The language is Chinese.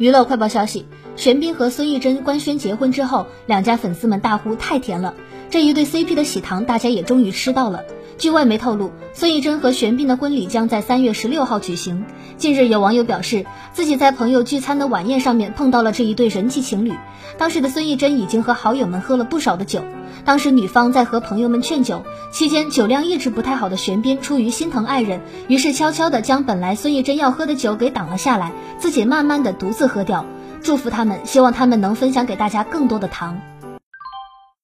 娱乐快报消息：玄彬和孙艺珍官宣结婚之后，两家粉丝们大呼太甜了。这一对 CP 的喜糖，大家也终于吃到了。据外媒透露，孙艺珍和玄彬的婚礼将在三月十六号举行。近日，有网友表示，自己在朋友聚餐的晚宴上面碰到了这一对人气情侣。当时的孙艺珍已经和好友们喝了不少的酒，当时女方在和朋友们劝酒，期间酒量一直不太好的玄彬出于心疼爱人，于是悄悄地将本来孙艺珍要喝的酒给挡了下来，自己慢慢的独自喝掉，祝福他们，希望他们能分享给大家更多的糖。